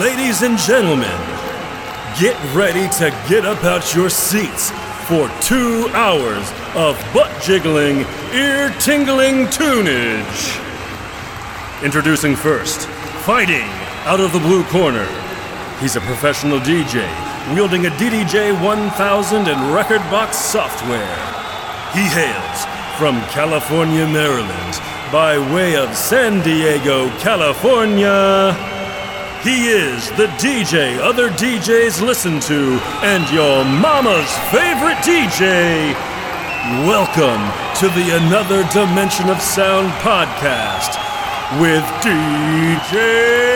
Ladies and gentlemen, get ready to get up out your seats for two hours of butt jiggling, ear tingling tunage. Introducing first, fighting out of the blue corner. He's a professional DJ wielding a DDJ 1000 and record box software. He hails from California, Maryland, by way of San Diego, California. He is the DJ other DJs listen to and your mama's favorite DJ. Welcome to the Another Dimension of Sound podcast with DJ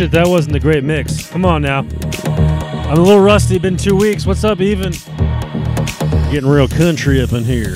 shit, that wasn't a great mix. Come on now. I'm a little rusty, been two weeks. What's up, even? Getting real country up in here.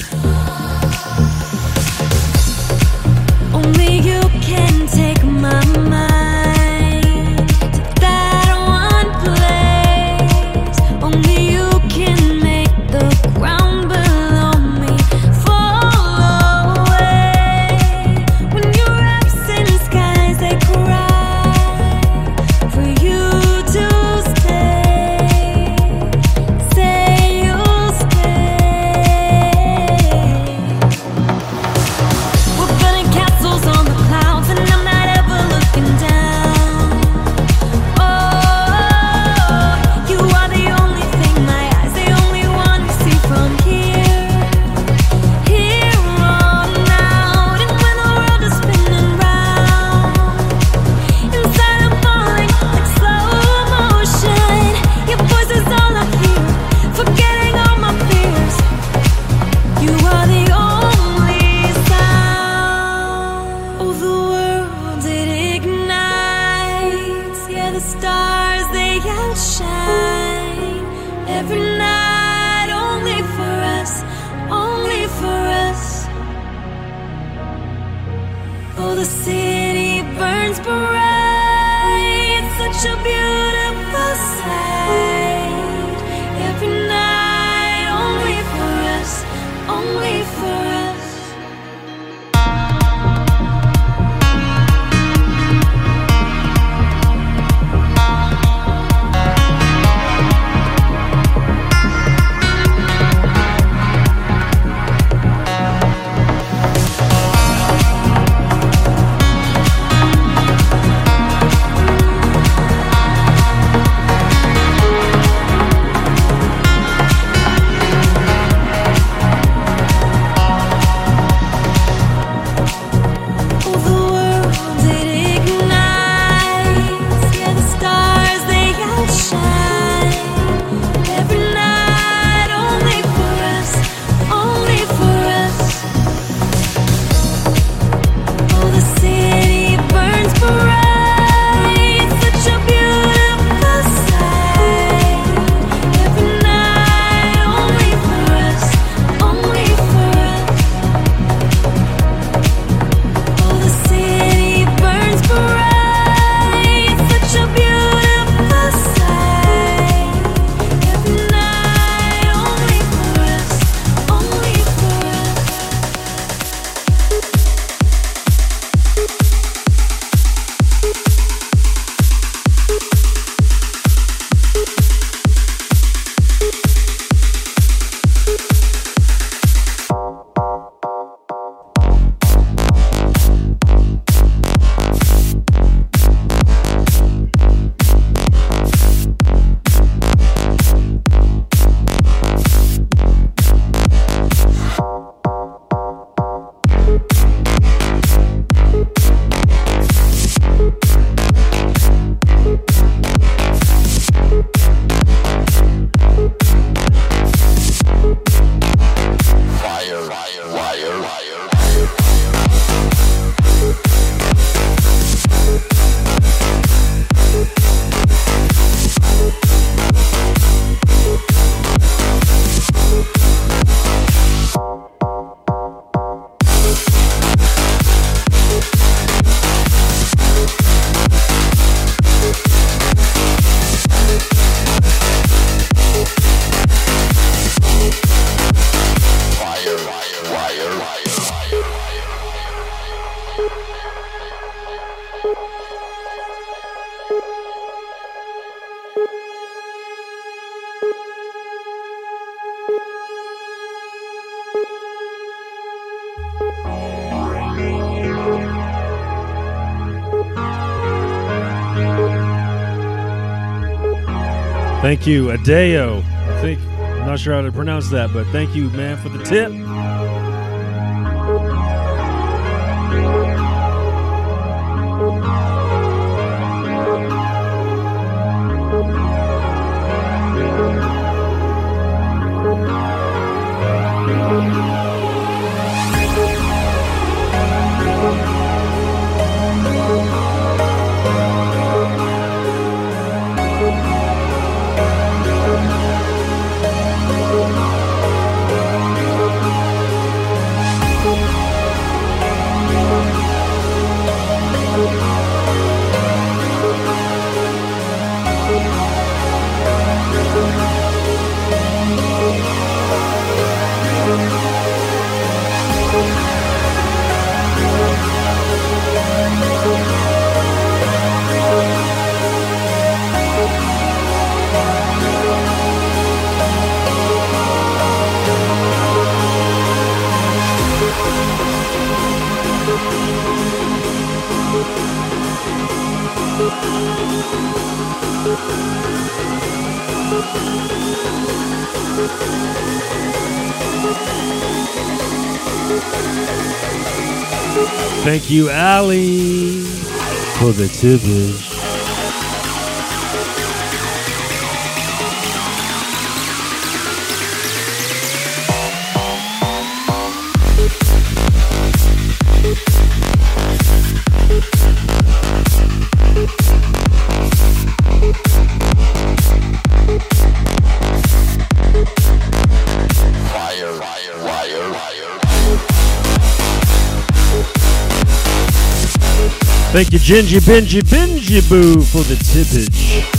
Thank you, Adeo. I think I'm not sure how to pronounce that, but thank you, man, for the tip. you, Ali, for the tippers. Thank you, Gingy Benji Benji Boo, for the tippage.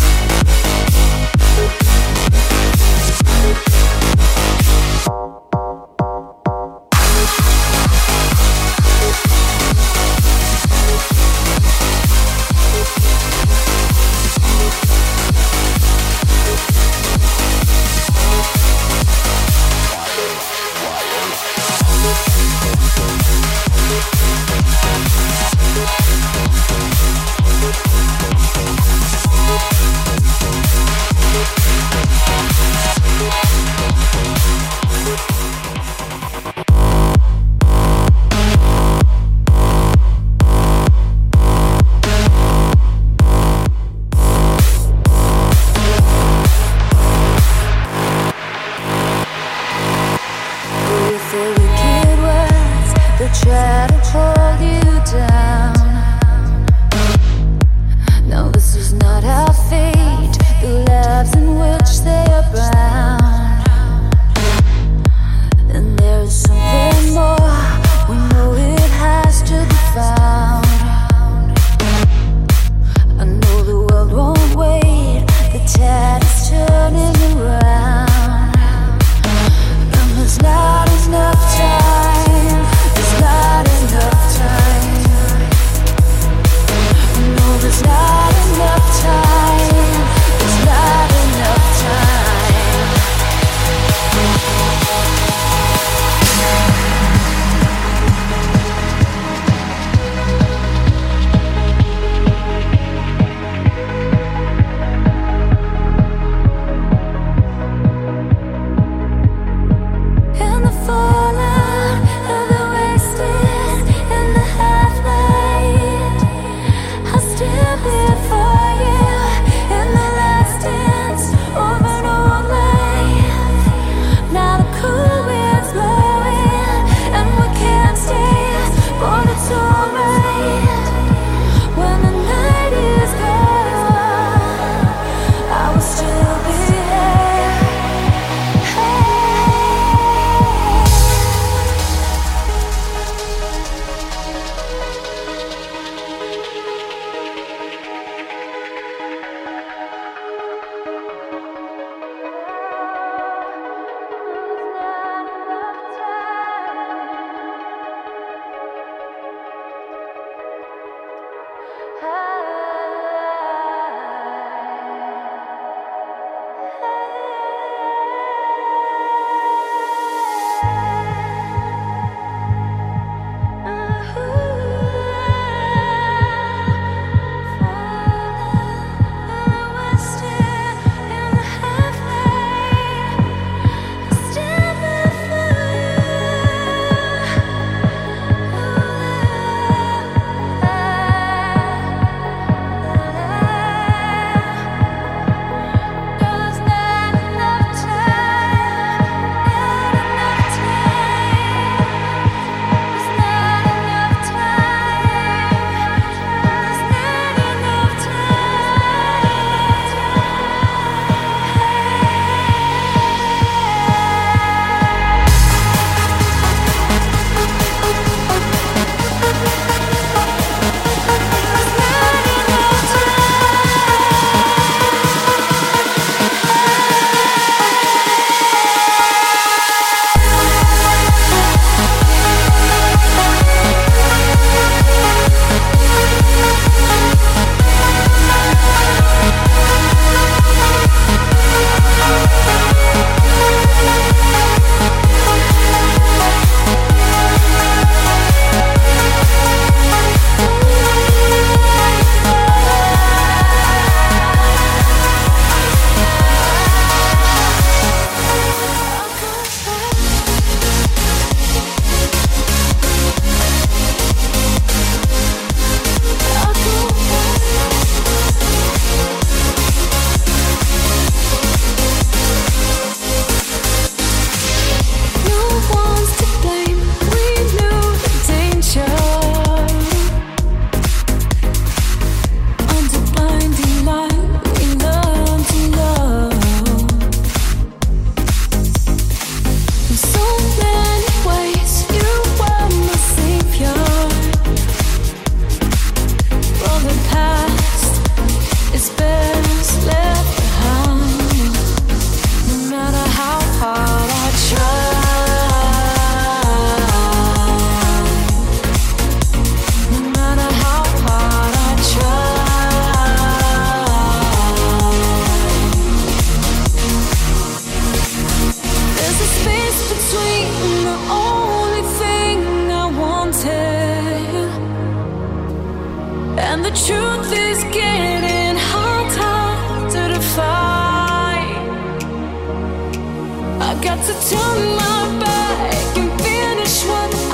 got to turn my back and finish what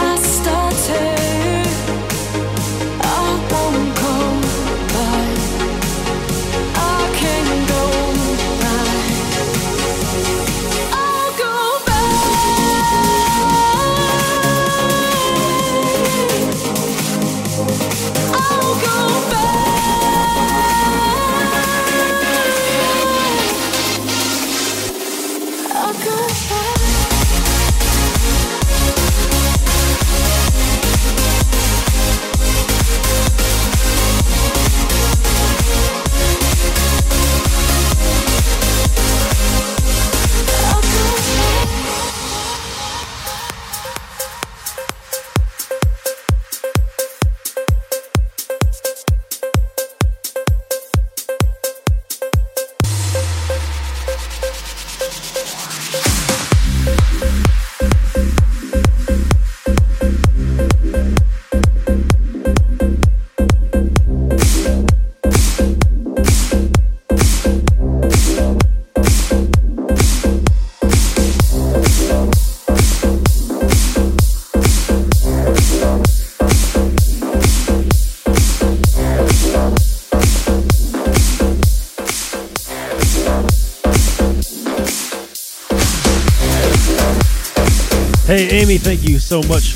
Jamie, thank you so much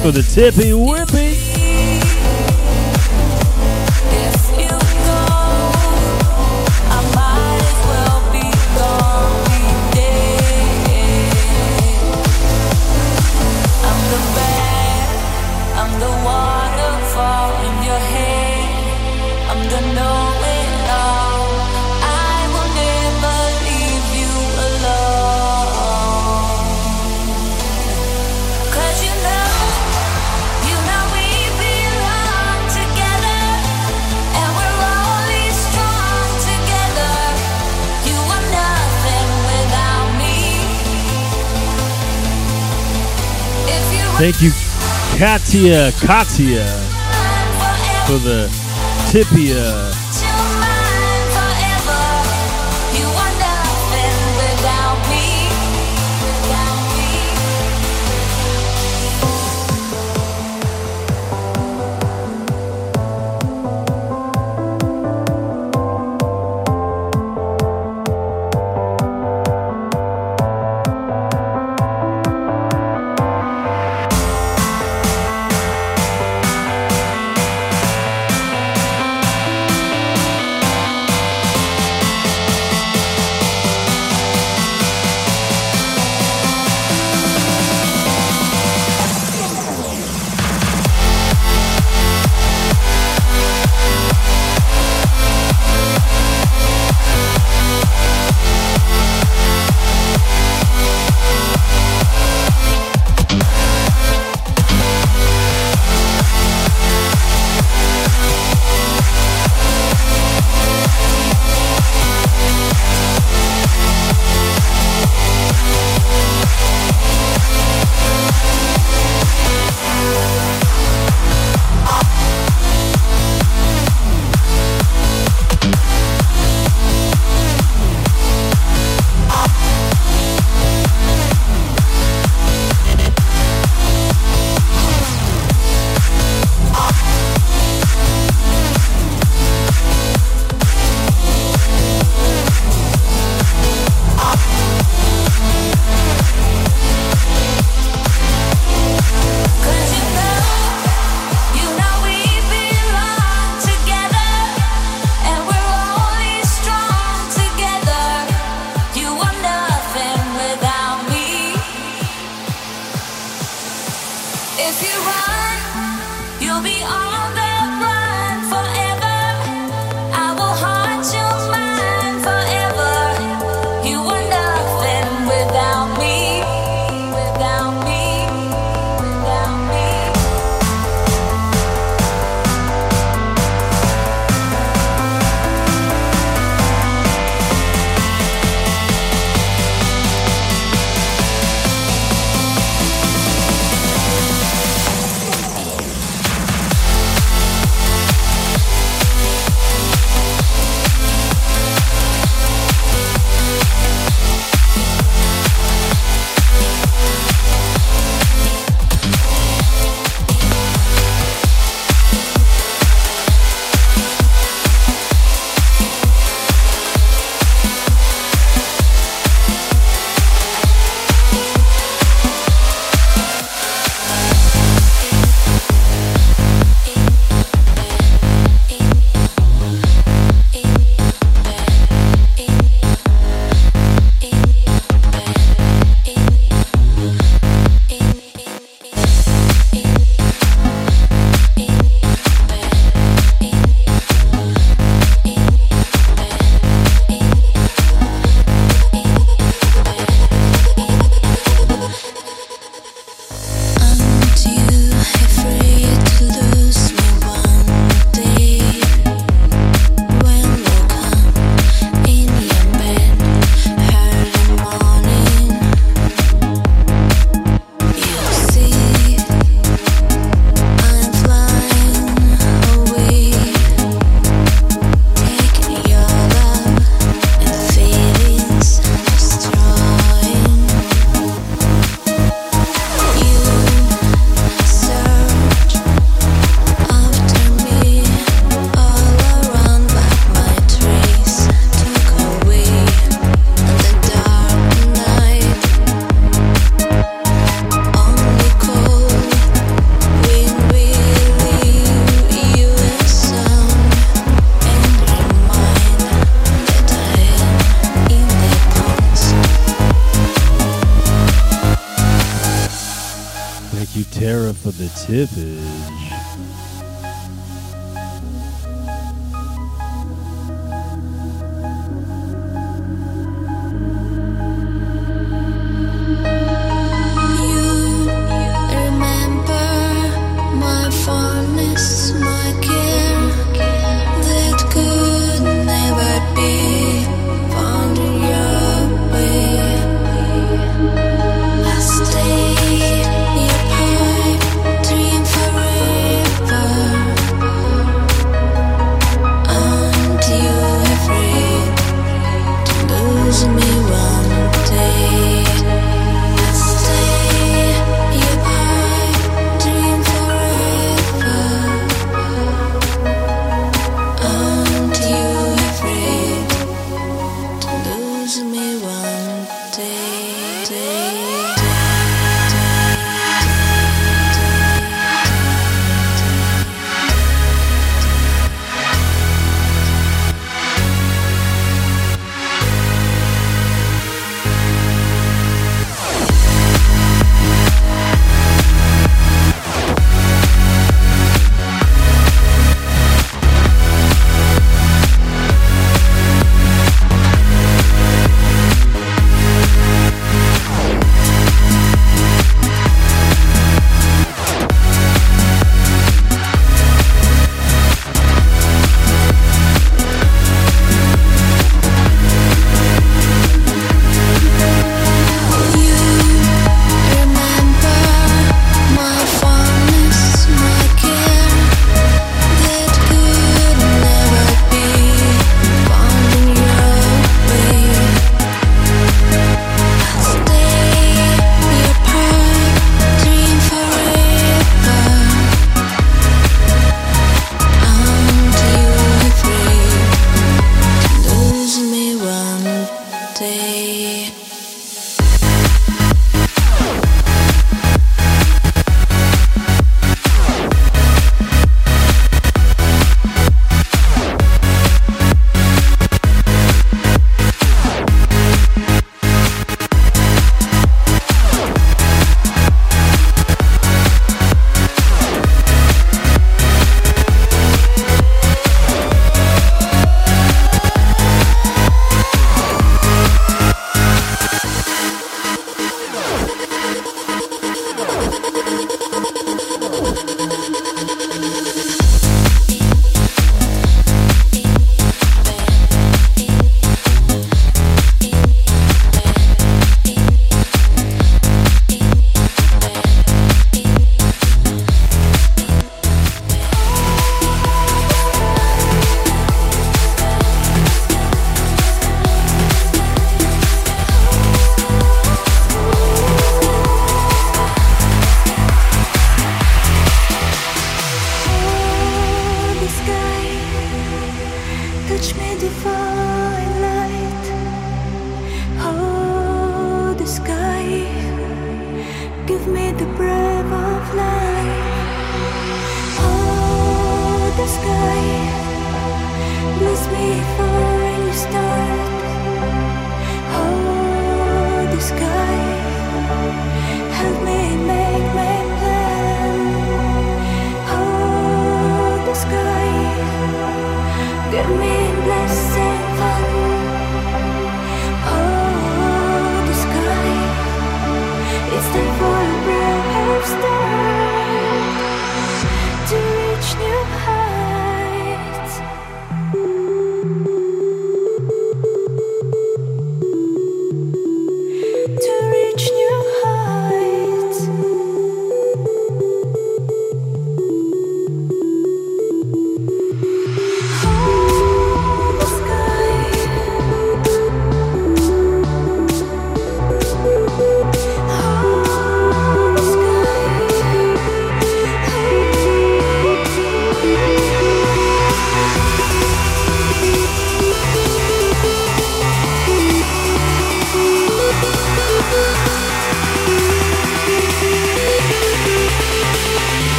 For the tippy win. Katia Katia for the Tipia. Uh,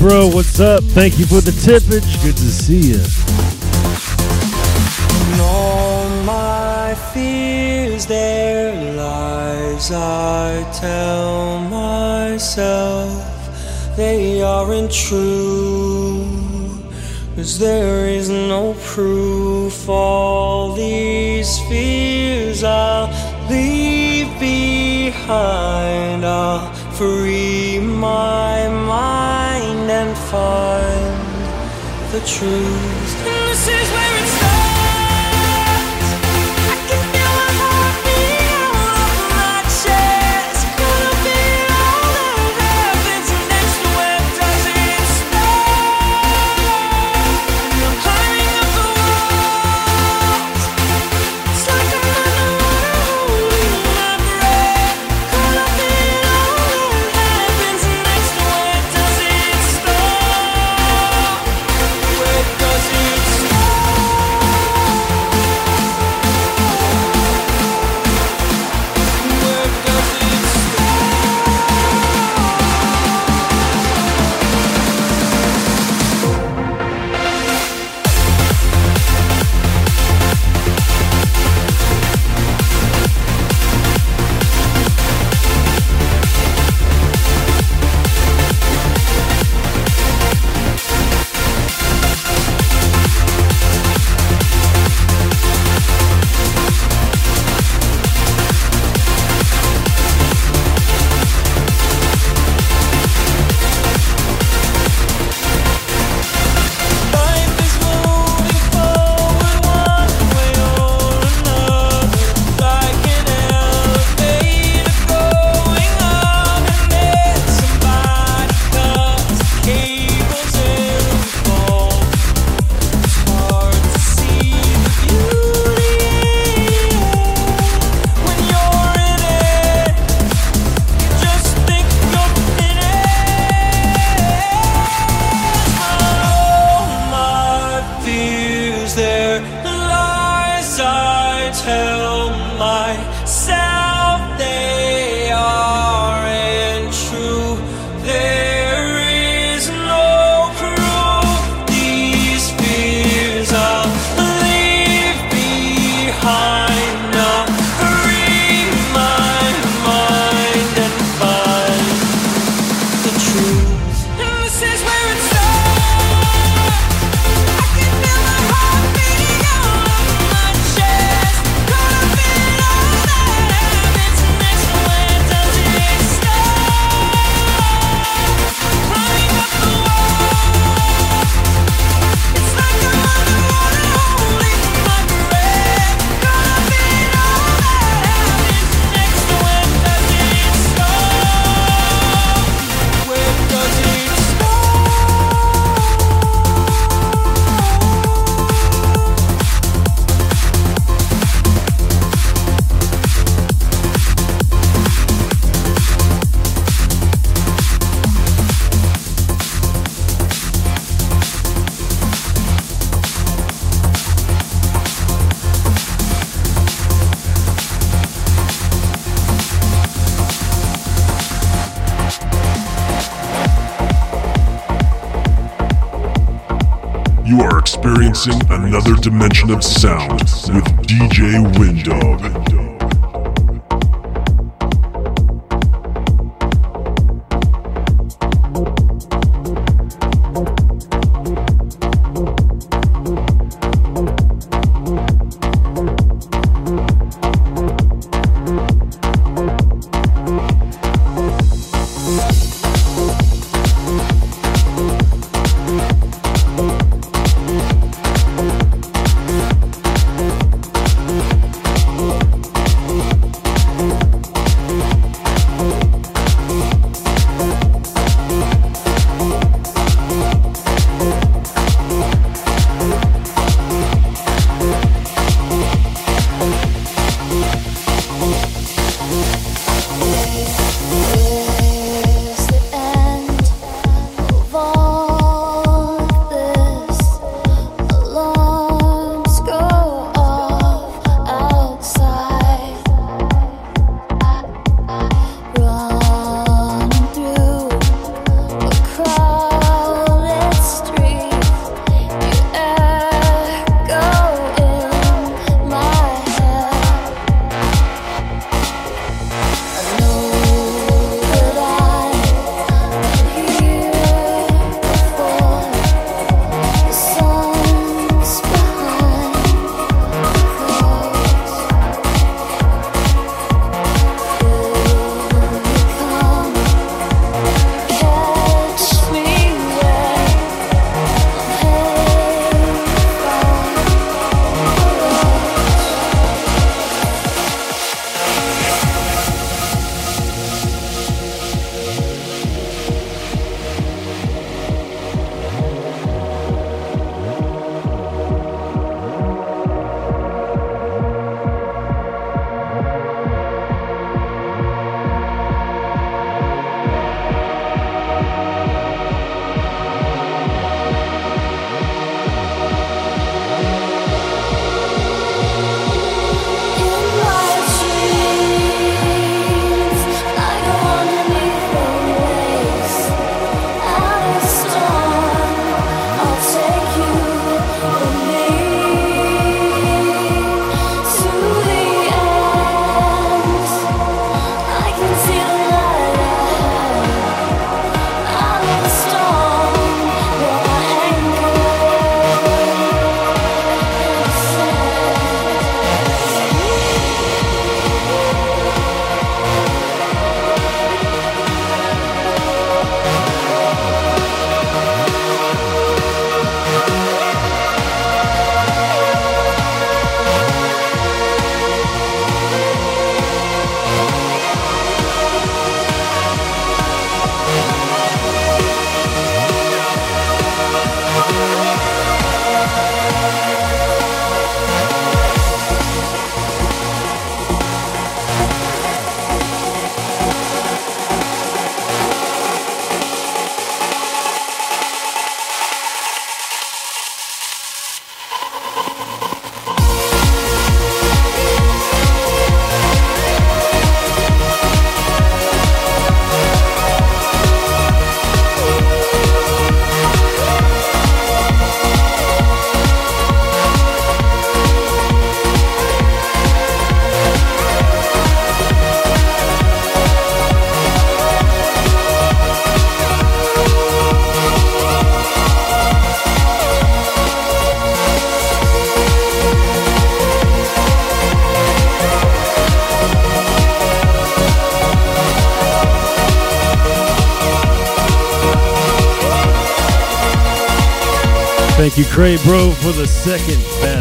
bro. What's up? Thank you for the tippage. Good to see you. In all my fears, lies, I tell myself they aren't true. Cause there is no proof. All these fears I'll leave behind. 春。another dimension of sound with DJ Windog. You, Cray Bro, for the second battle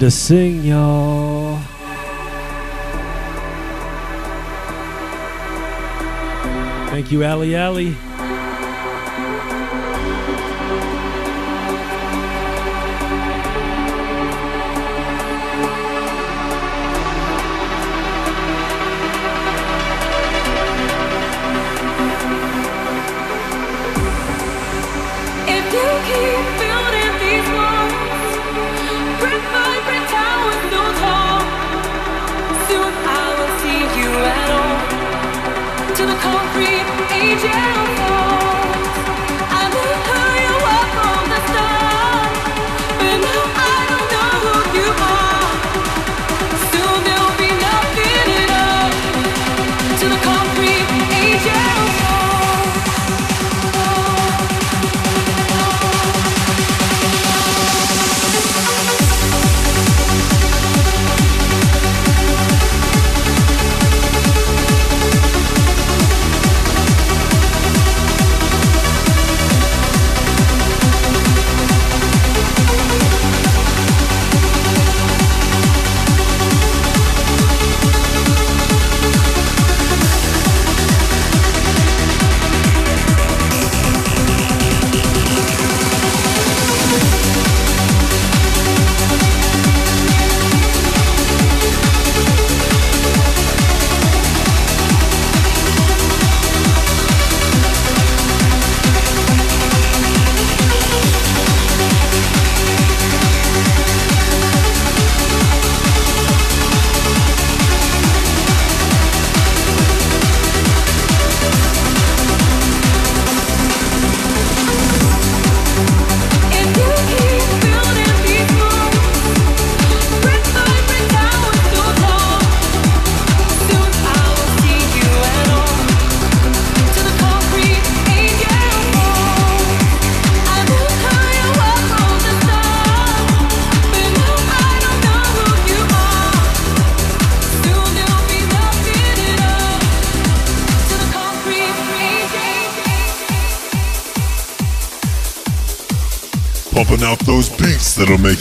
to sing, y'all. Thank you, Allie Allie.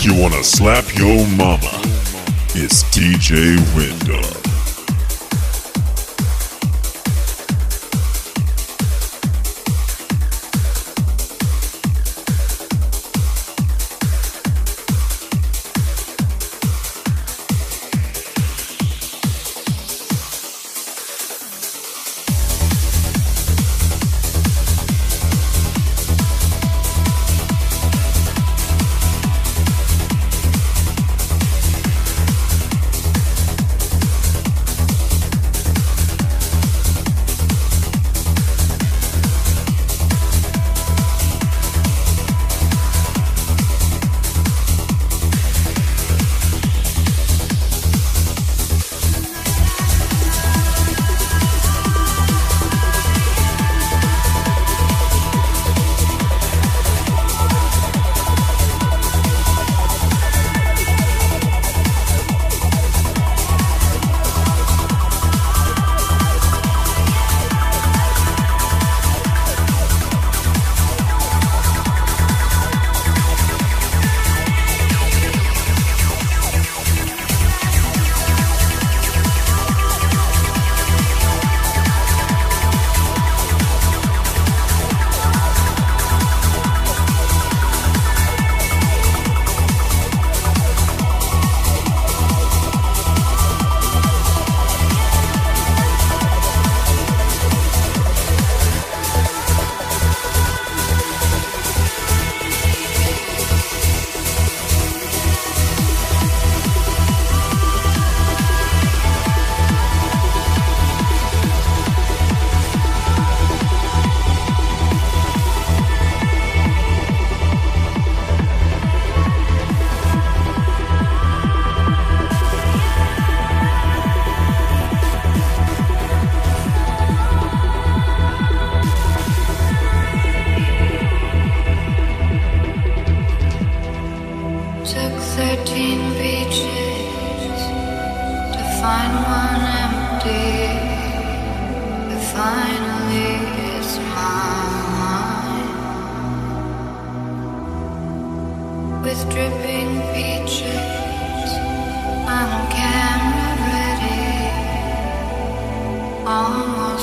you want to slap your mama, it's DJ Window.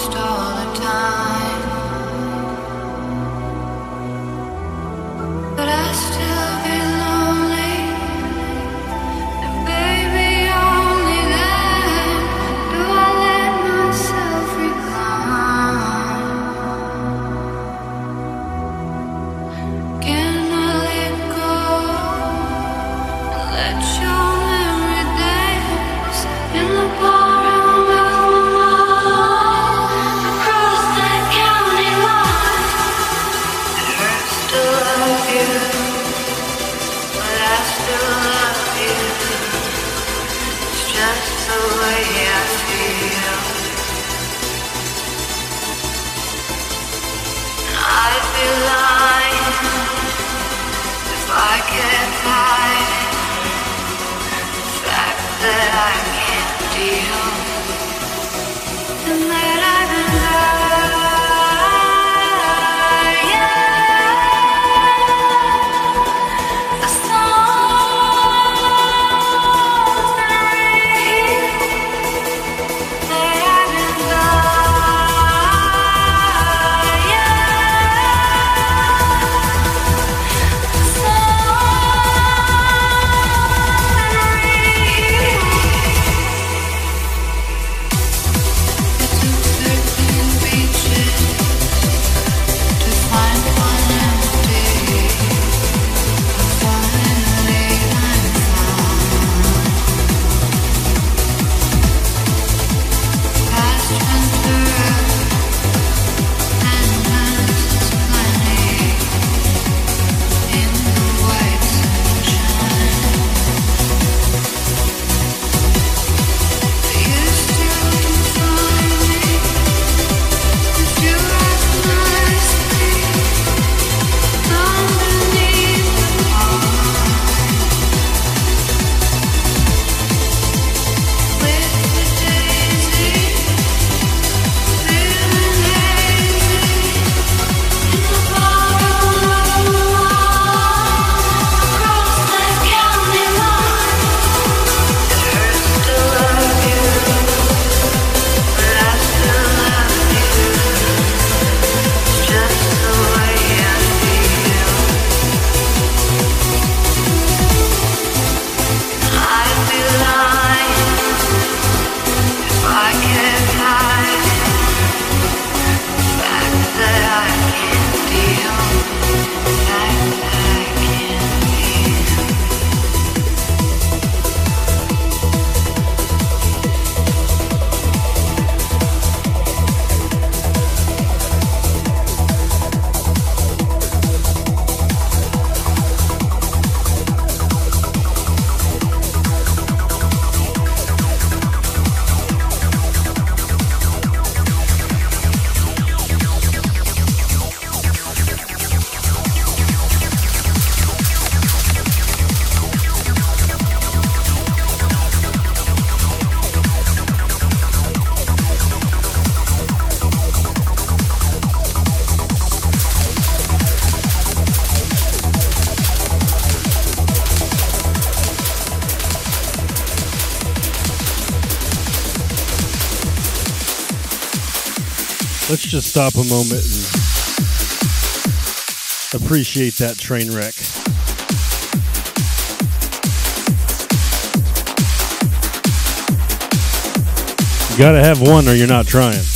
star. should stop a moment and appreciate that train wreck. You gotta have one or you're not trying.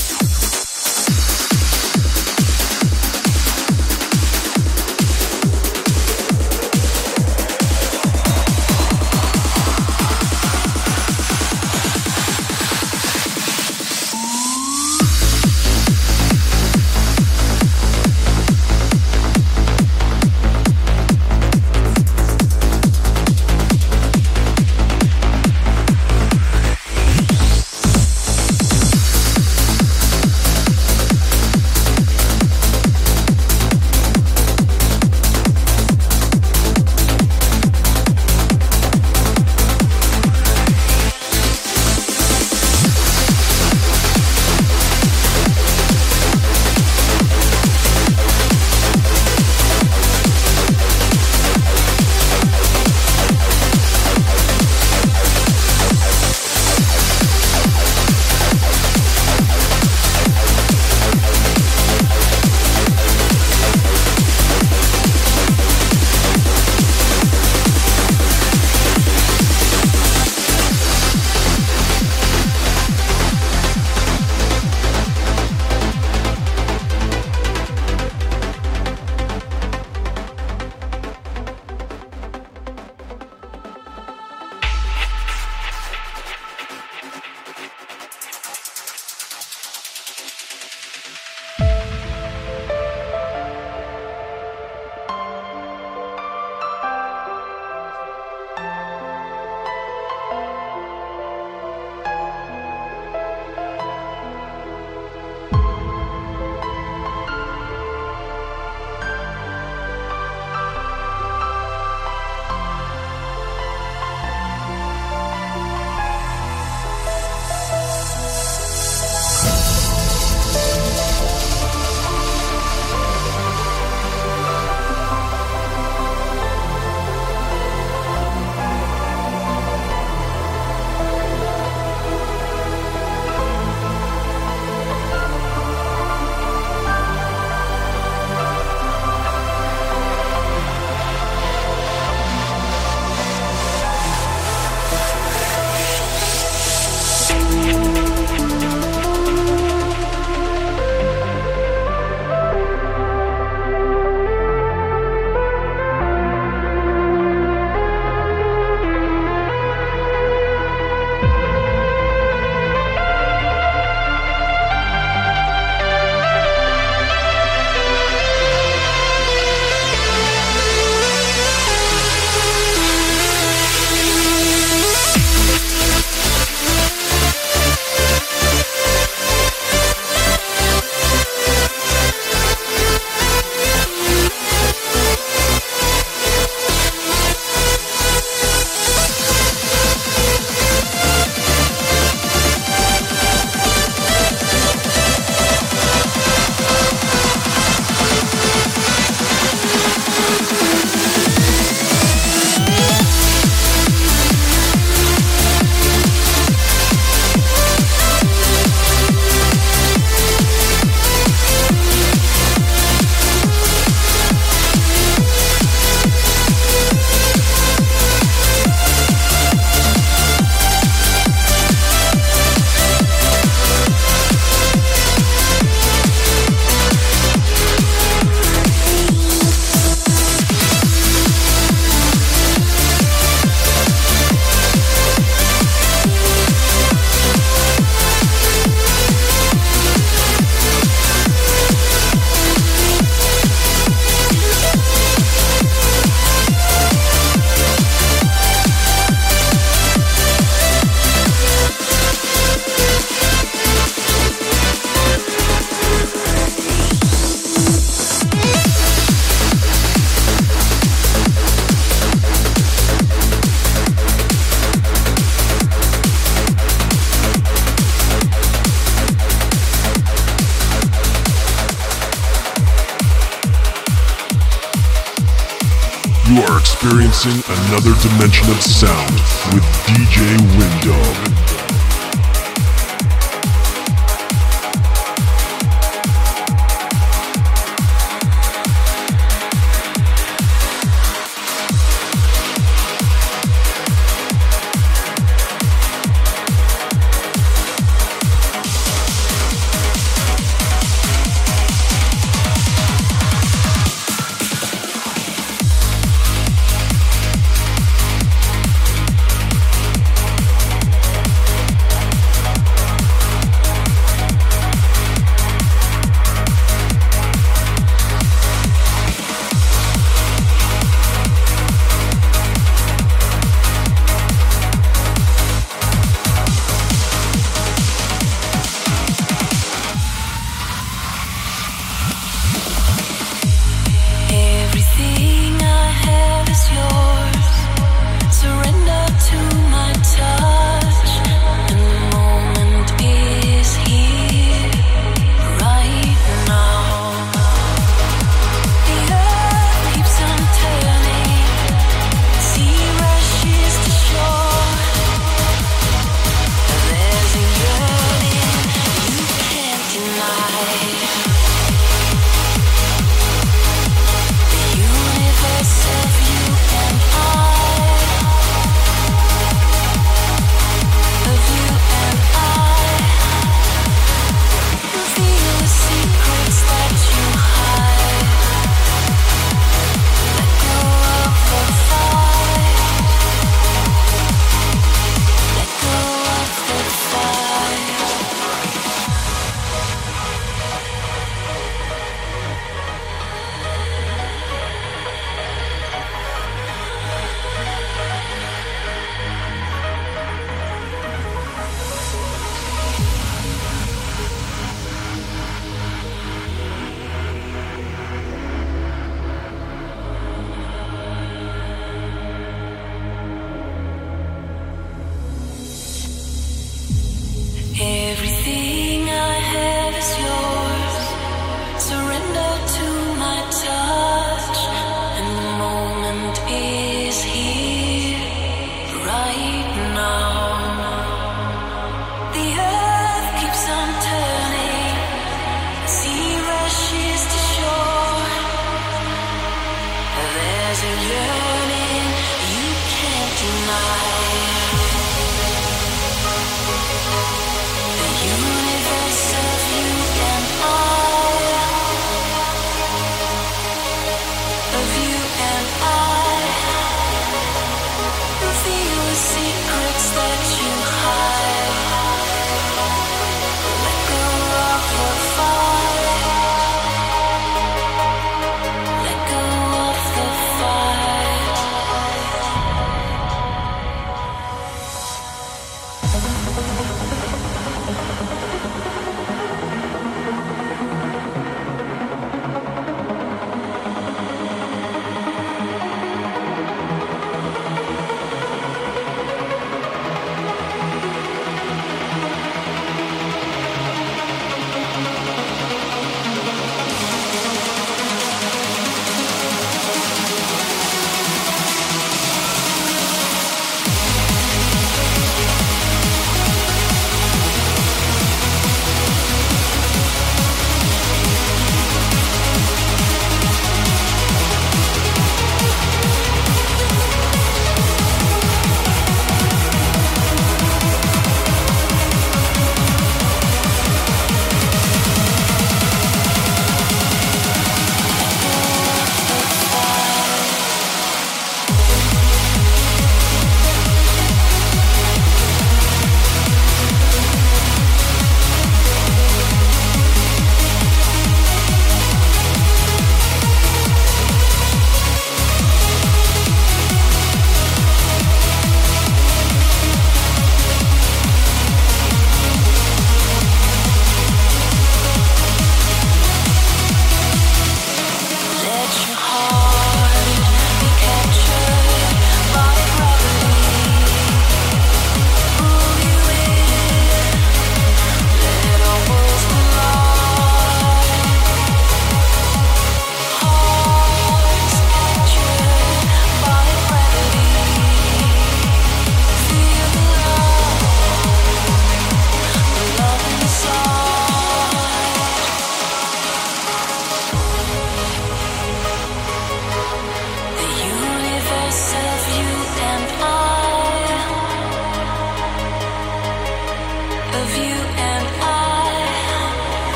Another dimension of sound with DJ Windog.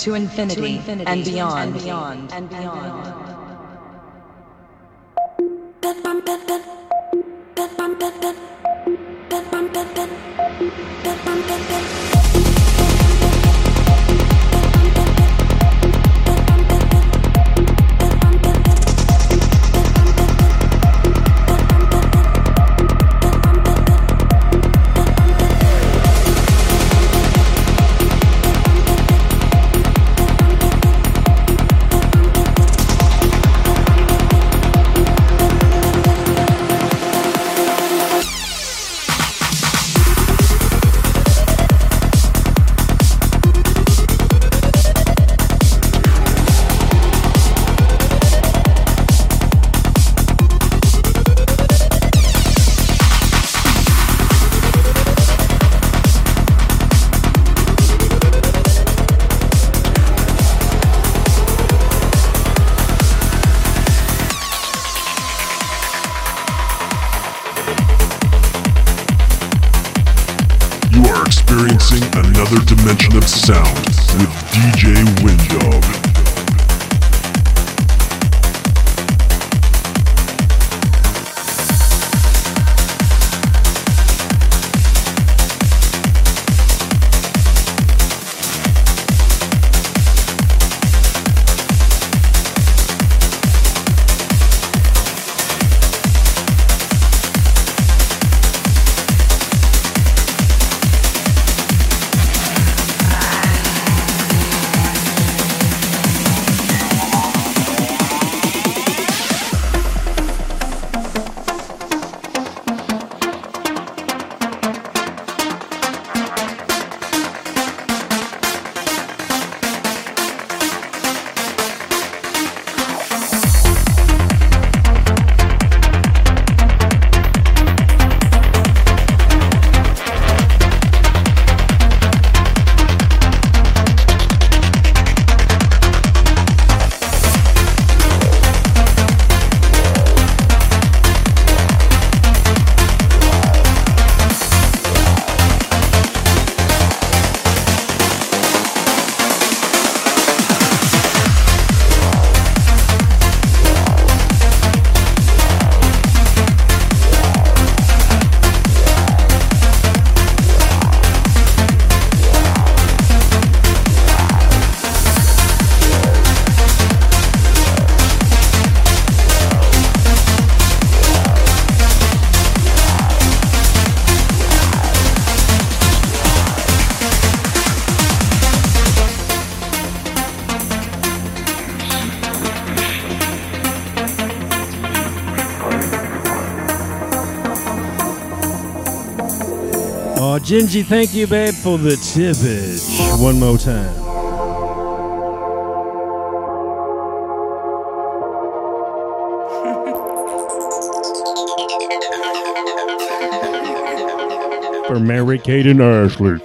To infinity, and beyond. And beyond. Dimension of sound with DJ Windog. Gingy, thank you, babe, for the tippage. One more time. For Mary Kate and Ashley.